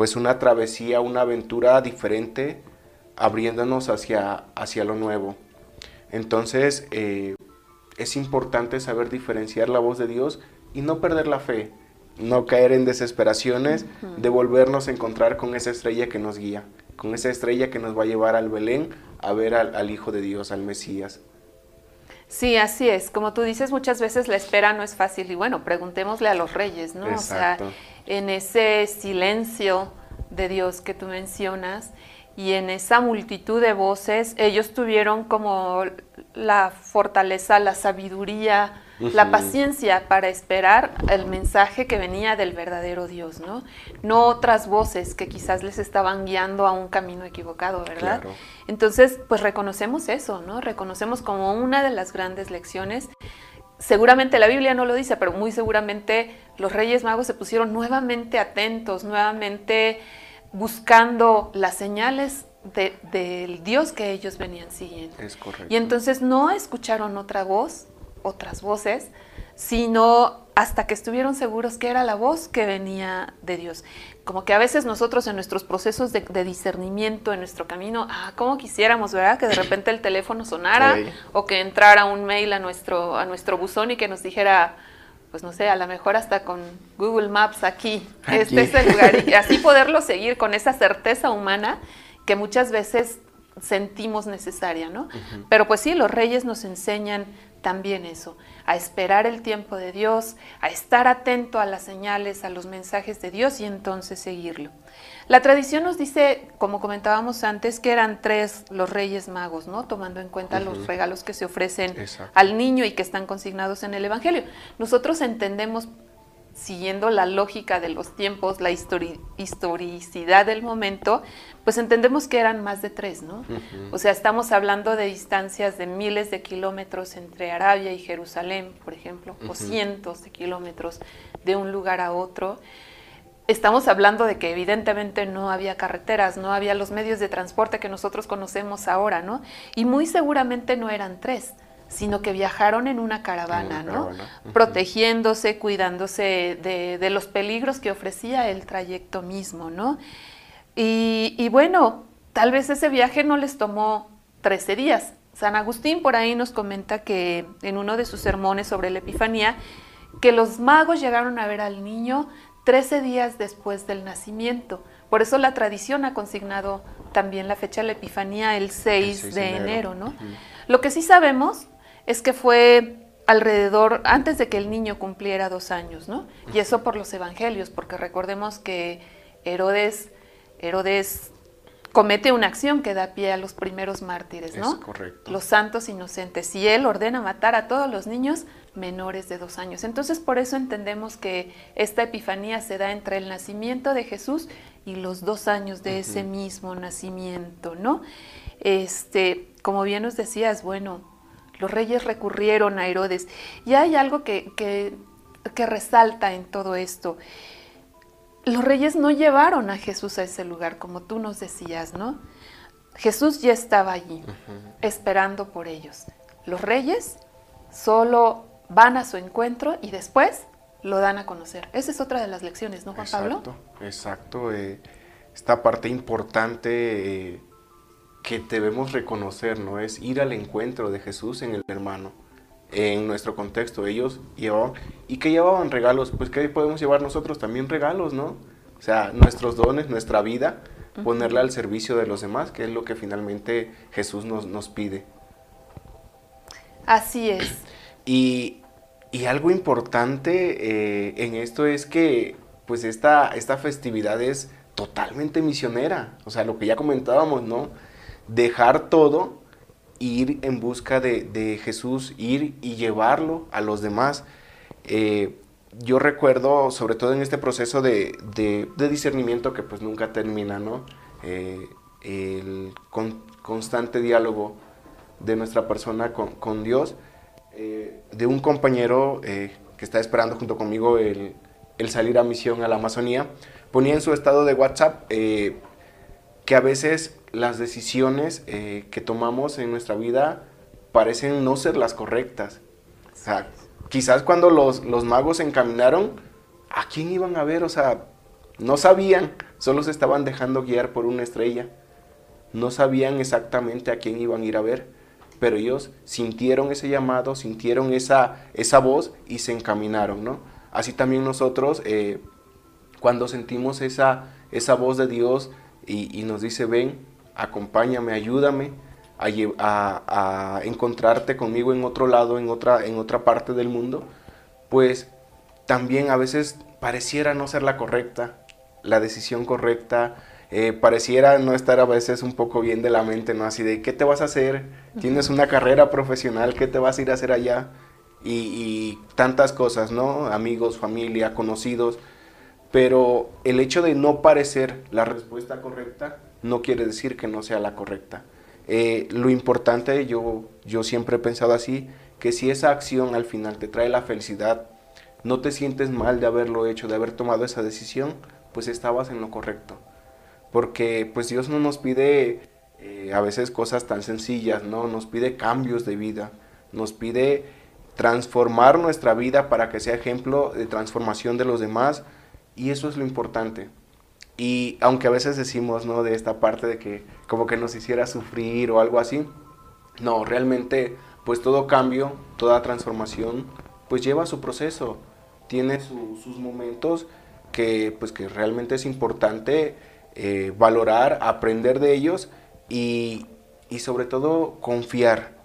pues una travesía, una aventura diferente, abriéndonos hacia, hacia lo nuevo. Entonces eh, es importante saber diferenciar la voz de Dios y no perder la fe, no caer en desesperaciones, de volvernos a encontrar con esa estrella que nos guía con esa estrella que nos va a llevar al Belén a ver al, Hijo de Dios, al Mesías. Sí, así es. Como tú dices, muchas veces la espera no es fácil. Y bueno, preguntémosle a los reyes, ¿no? O sea, en ese silencio de Dios que tú mencionas y en esa multitud de voces, ellos tuvieron como la fortaleza, la sabiduría, la paciencia para esperar el mensaje que venía del verdadero Dios, ¿no? No otras voces que quizás les estaban guiando a un camino equivocado, ¿verdad? Entonces, pues reconocemos eso, ¿no? Reconocemos como una de las grandes lecciones. Seguramente la Biblia no lo dice, pero muy seguramente los Reyes Magos se pusieron nuevamente atentos, nuevamente buscando las señales del Dios que ellos venían siguiendo. Es correcto. Y entonces no escucharon otra voz, otras voces, sino hasta que estuvieron seguros que era la voz que venía de Dios. Como que a veces nosotros en nuestros procesos de, discernimiento, en nuestro camino, ah, como quisiéramos, ¿verdad? Que de (coughs) repente el teléfono sonara o que entrara un mail a nuestro, a nuestro buzón y que nos dijera, pues no sé, a lo mejor hasta con Google Maps aquí, este es el lugar, y así poderlo seguir con esa certeza humana que muchas veces sentimos necesaria, ¿no? Pero pues sí, los reyes nos enseñan también eso, a esperar el tiempo de Dios, a estar atento a las señales, a los mensajes de Dios y entonces seguirlo. La tradición nos dice, como comentábamos antes, que eran tres los reyes magos, ¿no? Tomando en cuenta los regalos que se ofrecen al niño y que están consignados en el Evangelio. Nosotros entendemos siguiendo la lógica de los tiempos, la historicidad del momento, pues entendemos que eran más de tres, ¿no? O sea, estamos hablando de distancias de miles de kilómetros entre Arabia y Jerusalén, por ejemplo, o cientos de kilómetros de un lugar a otro. Estamos hablando de que evidentemente no había carreteras, no había los medios de transporte que nosotros conocemos ahora, ¿no? Y muy seguramente no eran tres sino que viajaron en una caravana, ¿no? Protegiéndose, cuidándose de, los peligros que ofrecía el trayecto mismo, ¿no? Y, bueno, tal vez ese viaje no les tomó 13 días. San Agustín por ahí nos comenta que en uno de sus sermones sobre la Epifanía, que los magos llegaron a ver al niño 13 días después del nacimiento. Por eso la tradición ha consignado también la fecha de la Epifanía el 6, de, enero, ¿no? Lo que sí sabemos es que fue alrededor, antes de que el niño cumpliera dos años, ¿no? Y eso por los evangelios, porque recordemos que Herodes, Herodes comete una acción que da pie a los primeros mártires, ¿no? Es correcto. Los santos inocentes. Y él ordena matar a todos los niños menores de dos años. Entonces, por eso entendemos que esta epifanía se da entre el nacimiento de Jesús y los dos años de ese mismo nacimiento, ¿no? Este, como bien nos decías, bueno, los reyes recurrieron a Herodes. Y hay algo que, que, resalta en todo esto. Los reyes no llevaron a Jesús a ese lugar, como tú nos decías, ¿no? Jesús ya estaba allí, esperando por ellos. Los reyes solo van a su encuentro y después lo dan a conocer. Esa es otra de las lecciones, ¿no, Juan Pablo? Exacto, exacto. Eh, esta parte importante eh, que debemos reconocer, ¿no? Es ir al encuentro de Jesús en el hermano. En nuestro contexto, ellos llevaban, ¿y qué llevaban regalos? Pues que podemos llevar nosotros también regalos, ¿no? O sea, nuestros dones, nuestra vida, ponerla al servicio de los demás, que es lo que finalmente Jesús nos, nos pide. Así es. Y, y algo importante eh, en esto es que, pues, esta, esta festividad es totalmente misionera. O sea, lo que ya comentábamos, ¿no? Dejar todo, ir en busca de, Jesús, ir y llevarlo a los demás. Eh, yo recuerdo, sobre todo en este proceso de, discernimiento que pues nunca termina, ¿no? Eh, el constante diálogo de nuestra persona con, Dios, eh, de un compañero que está esperando junto conmigo el, salir a misión a la Amazonía. Ponía en su estado de WhatsApp que a veces las decisiones que tomamos en nuestra vida parecen no ser las correctas. Quizás cuando los, los magos se encaminaron, ¿a quién iban a ver? O sea, no sabían, solo se estaban dejando guiar por una estrella. No sabían exactamente a quién iban a ir a ver, pero ellos sintieron ese llamado, sintieron esa, esa voz y se encaminaron, ¿no? Así también nosotros, eh, cuando sentimos esa, esa voz de Dios y, nos dice, ven, acompáñame, ayúdame a, a, encontrarte conmigo en otro lado, en otra, en otra parte del mundo, pues también a veces pareciera no ser la correcta, la decisión correcta, eh, pareciera no estar a veces un poco bien de la mente, ¿no? Así de, ¿qué te vas a hacer? Tienes una carrera profesional, ¿qué te vas a ir a hacer allá? Y, tantas cosas, ¿no? Amigos, familia, conocidos. Pero el hecho de no parecer la respuesta correcta no quiere decir que no sea la correcta. Eh, lo importante, yo, yo siempre he pensado así, que si esa acción al final te trae la felicidad, no te sientes mal de haberlo hecho, de haber tomado esa decisión, pues estabas en lo correcto. Porque pues Dios no nos pide eh, a veces cosas tan sencillas, ¿no? Nos pide cambios de vida, nos pide transformar nuestra vida para que sea ejemplo de transformación de los demás y eso es lo importante. Y aunque a veces decimos, ¿no? De esta parte de que como que nos hiciera sufrir o algo así, no, realmente pues todo cambio, toda transformación pues lleva su proceso, tiene sus momentos que, pues, que realmente es importante eh, valorar, aprender de ellos y, sobre todo confiar.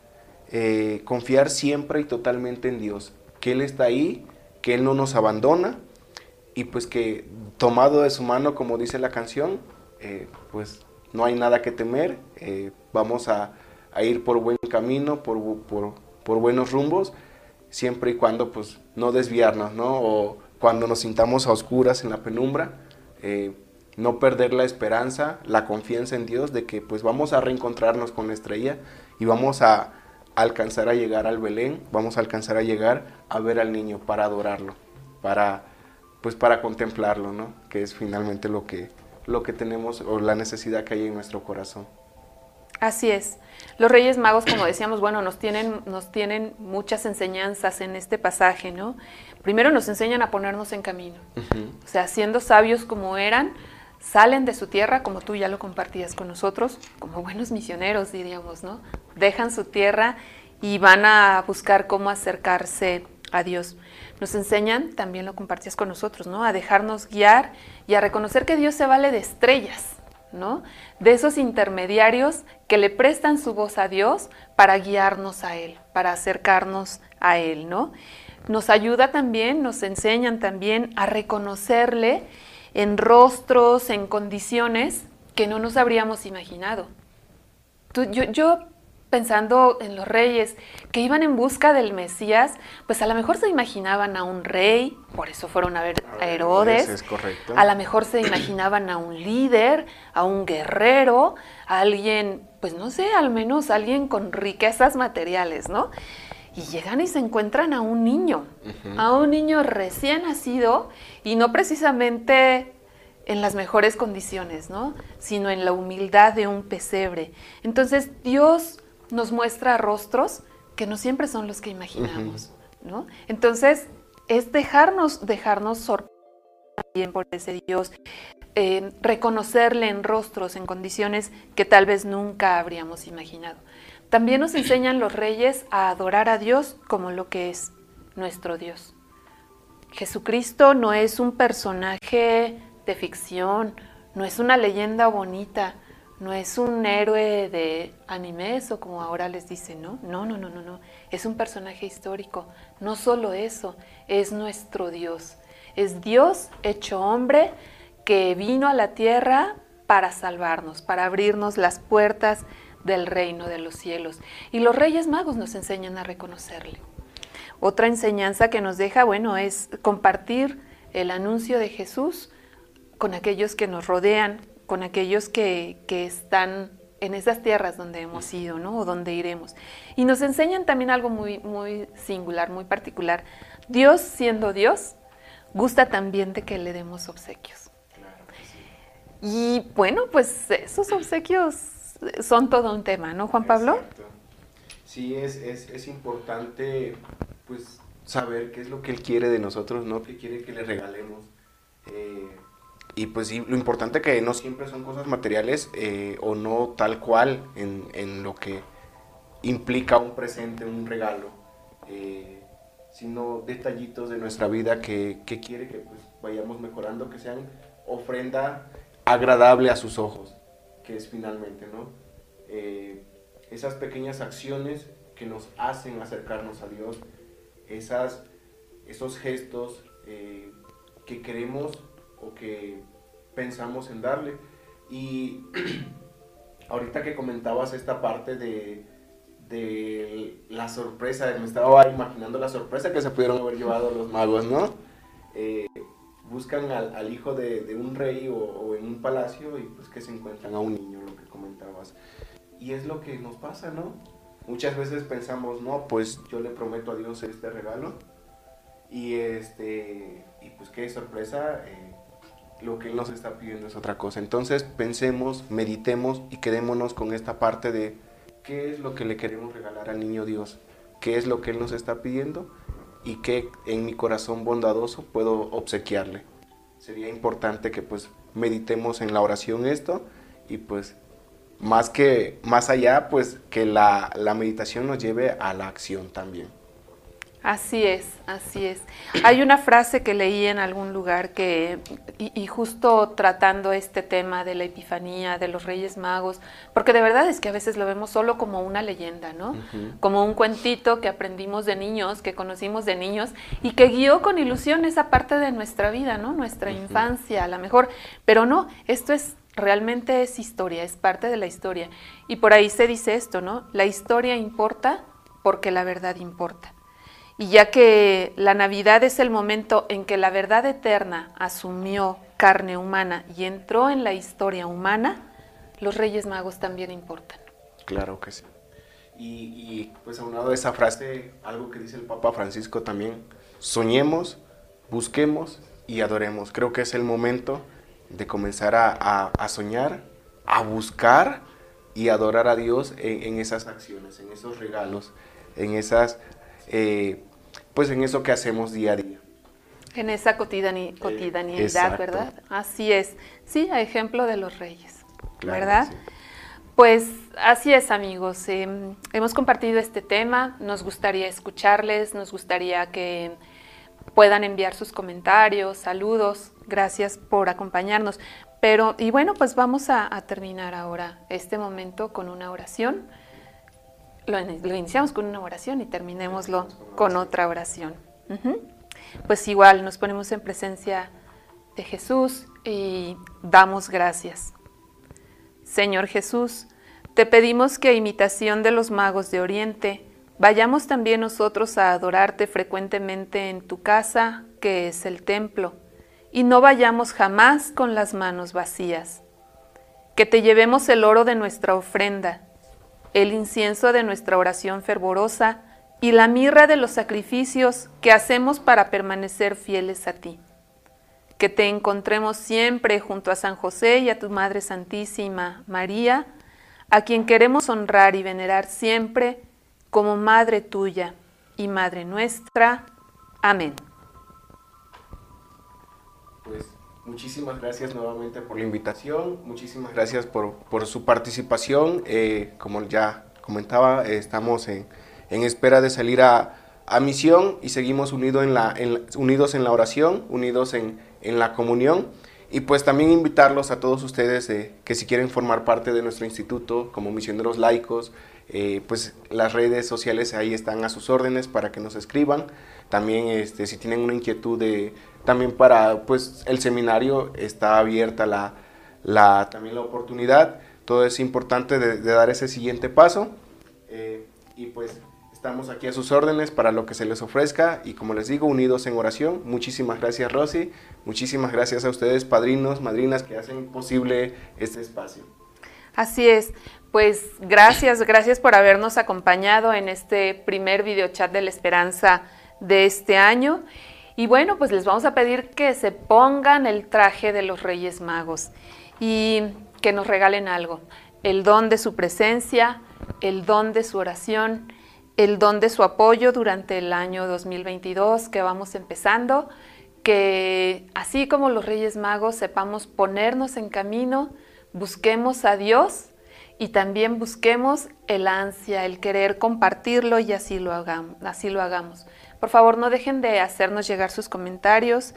Eh, confiar siempre y totalmente en Dios, que Él está ahí, que Él no nos abandona y pues que tomado de su mano, como dice la canción, eh, pues no hay nada que temer, vamos a, ir por buen camino, por, por, buenos rumbos, siempre y cuando pues no desviarnos, ¿no? cuando nos sintamos a oscuras en la penumbra, eh, no perder la esperanza, la confianza en Dios de que pues vamos a reencontrarnos con la estrella y vamos a alcanzar a llegar al Belén, vamos a alcanzar a llegar a ver al niño para adorarlo, para pues para contemplarlo, ¿no? Que es finalmente lo que lo que tenemos o la necesidad que hay en nuestro corazón. Así es. Los Reyes Magos, como decíamos, bueno, nos tienen, nos tienen muchas enseñanzas en este pasaje, ¿no? Primero nos enseñan a ponernos en camino. O sea, siendo sabios como eran, salen de su tierra, como tú ya lo compartías con nosotros, como buenos misioneros, diríamos, ¿no? Dejan su tierra y van a buscar cómo acercarse a Dios. Nos enseñan, también lo compartías con nosotros, ¿no? A dejarnos guiar y a reconocer que Dios se vale de estrellas de esos intermediarios que le prestan su voz a Dios para guiarnos a Él, para acercarnos a Él, ¿no? Nos ayuda también, nos enseñan también a reconocerle en rostros, en condiciones que no nos habríamos imaginado. yo, yo pensando en los reyes que iban en busca del Mesías, pues a lo mejor se imaginaban a un rey, por eso fueron a ver a Herodes. Es correcto. A lo mejor se imaginaban a un líder, a un guerrero, a alguien, pues no sé, al menos alguien con riquezas materiales, ¿no? Y llegan y se encuentran a un niño, a un niño recién nacido y no precisamente en las mejores condiciones, ¿no? Sino en la humildad de un pesebre. Entonces Dios nos muestra rostros que no siempre son los que imaginamos, ¿no? Entonces, es dejarnos, dejarnos sorprender por ese Dios, eh, reconocerle en rostros, en condiciones que tal vez nunca habríamos imaginado. También nos enseñan los reyes a adorar a Dios como lo que es nuestro Dios. Jesucristo no es un personaje de ficción, no es una leyenda bonita, no es un héroe de animes o como ahora les dicen, ¿no? No, no, no, no, no. Es un personaje histórico. No solo eso, es nuestro Dios. Es Dios hecho hombre que vino a la tierra para salvarnos, para abrirnos las puertas del reino de los cielos. Y los reyes magos nos enseñan a reconocerle. Otra enseñanza que nos deja, bueno, es compartir el anuncio de Jesús con aquellos que nos rodean, con aquellos que, están en esas tierras donde hemos ido, ¿no? O donde iremos. Y nos enseñan también algo muy, muy singular, muy particular. Dios, siendo Dios, gusta también de que le demos obsequios. Y bueno, pues esos obsequios son todo un tema, ¿no, Juan Pablo? Sí, es, es, es importante, pues, saber qué es lo que Él quiere de nosotros, ¿no? ¿Qué quiere que le regalemos? Eh, y pues sí, lo importante que no siempre son cosas materiales eh, o no tal cual en, en, lo que implica un presente, un regalo, eh, sino detallitos de nuestra vida que, que quiere que pues, vayamos mejorando, que sean ofrenda agradable a sus ojos, que es finalmente, ¿no? esas pequeñas acciones que nos hacen acercarnos a Dios, esas, esos gestos eh, que queremos o que pensamos en darle. Y (clears throat) ahorita que comentabas esta parte de, de la sorpresa, me estaba imaginando la sorpresa que se pudieron haber llevado los magos, ¿no? Eh, buscan al, hijo de, un rey o, o, en un palacio y pues que se encuentran a un niño, lo que comentabas. Y es lo que nos pasa, ¿no? Muchas veces pensamos, no, pues yo le prometo a Dios este regalo. Y, este, y pues qué sorpresa, eh, lo que Él nos está pidiendo es otra cosa. Entonces pensemos, meditemos y quedémonos con esta parte de qué es lo que le queremos regalar al niño Dios, qué es lo que Él nos está pidiendo y qué en mi corazón bondadoso puedo obsequiarle. Sería importante que pues meditemos en la oración esto y pues más que más allá, pues que la, meditación nos lleve a la acción también. Así es, así es. Hay una frase que leí en algún lugar que, y, justo tratando este tema de la epifanía, de los Reyes Magos, porque de verdad es que a veces lo vemos solo como una leyenda, ¿no? Como un cuentito que aprendimos de niños, que conocimos de niños y que guió con ilusión esa parte de nuestra vida, ¿no? Nuestra infancia, a lo mejor. Pero no, esto es realmente es historia, es parte de la historia. Y por ahí se dice esto, ¿no? La historia importa porque la verdad importa. Y ya que la Navidad es el momento en que la verdad eterna asumió carne humana y entró en la historia humana, los Reyes Magos también importan. Claro que sí. Y, y pues aunado de esa frase, algo que dice el Papa Francisco también, soñemos, busquemos y adoremos. Creo que es el momento de comenzar a, soñar, a buscar y adorar a Dios en, esas acciones, en esos regalos, en esas, eh, pues en eso que hacemos día a día. En esa cotidianidad, ¿verdad? Así es. Sí, a ejemplo de los reyes, ¿verdad? Pues así es, amigos. Em, hemos compartido este tema. Nos gustaría escucharles, nos gustaría que puedan enviar sus comentarios, saludos. Gracias por acompañarnos. Pero, y bueno, pues vamos a, terminar ahora este momento con una oración. Lo, iniciamos con una oración y terminémoslo con otra oración. Pues igual nos ponemos en presencia de Jesús y damos gracias. Señor Jesús, te pedimos que a imitación de los magos de Oriente, vayamos también nosotros a adorarte frecuentemente en tu casa, que es el templo y no vayamos jamás con las manos vacías. Que te llevemos el oro de nuestra ofrenda, el incienso de nuestra oración fervorosa y la mirra de los sacrificios que hacemos para permanecer fieles a ti. Que te encontremos siempre junto a San José y a tu Madre Santísima, María, a quien queremos honrar y venerar siempre como Madre tuya y Madre nuestra. Amén. Muchísimas gracias nuevamente por la invitación, muchísimas gracias por, por su participación. Eh, como ya comentaba, estamos en, en, espera de salir a, a misión y seguimos unido en la, unidos en la oración, unidos en, en, la comunión. Y pues también invitarlos a todos ustedes eh, que si quieren formar parte de nuestro instituto como misioneros laicos, eh, pues las redes sociales ahí están a sus órdenes para que nos escriban. También este, si tienen una inquietud de también para pues el seminario está abierta la, la también la oportunidad. Todo es importante de, dar ese siguiente paso. Eh, y pues estamos aquí a sus órdenes para lo que se les ofrezca y como les digo, unidos en oración. Muchísimas gracias Rosy, muchísimas gracias a ustedes padrinos, madrinas que hacen posible este espacio. Así es. Pues gracias, gracias por habernos acompañado en este primer videochat de la esperanza de este año. Y bueno, pues les vamos a pedir que se pongan el traje de los Reyes Magos y que nos regalen algo. El don de su presencia, el don de su oración, el don de su apoyo durante el año 2022 que vamos empezando, que así como los Reyes Magos sepamos ponernos en camino, busquemos a Dios y también busquemos el ansia, el querer compartirlo y así lo hagamos. Así lo hagamos. Por favor, no dejen de hacernos llegar sus comentarios.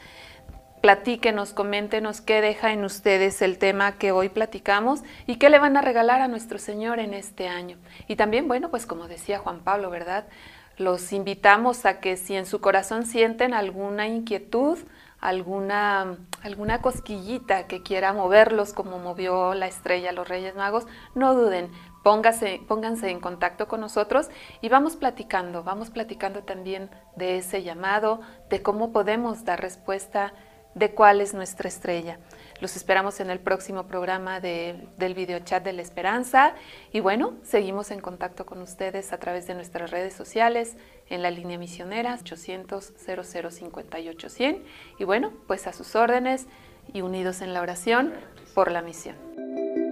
Platíquenos, coméntenos qué deja en ustedes el tema que hoy platicamos y qué le van a regalar a nuestro Señor en este año. Y también, bueno, pues como decía Juan Pablo, ¿verdad? Los invitamos a que si en su corazón sienten alguna inquietud, alguna, alguna cosquillita que quiera moverlos como movió la estrella los Reyes Magos, no duden, póngase, pónganse en contacto con nosotros y vamos platicando, vamos platicando también de ese llamado, de cómo podemos dar respuesta, de cuál es nuestra estrella. Los esperamos en el próximo programa de, del videochat de la esperanza y bueno, seguimos en contacto con ustedes a través de nuestras redes sociales en la línea misionera 800 0058 100 y bueno, pues a sus órdenes y unidos en la oración por la misión.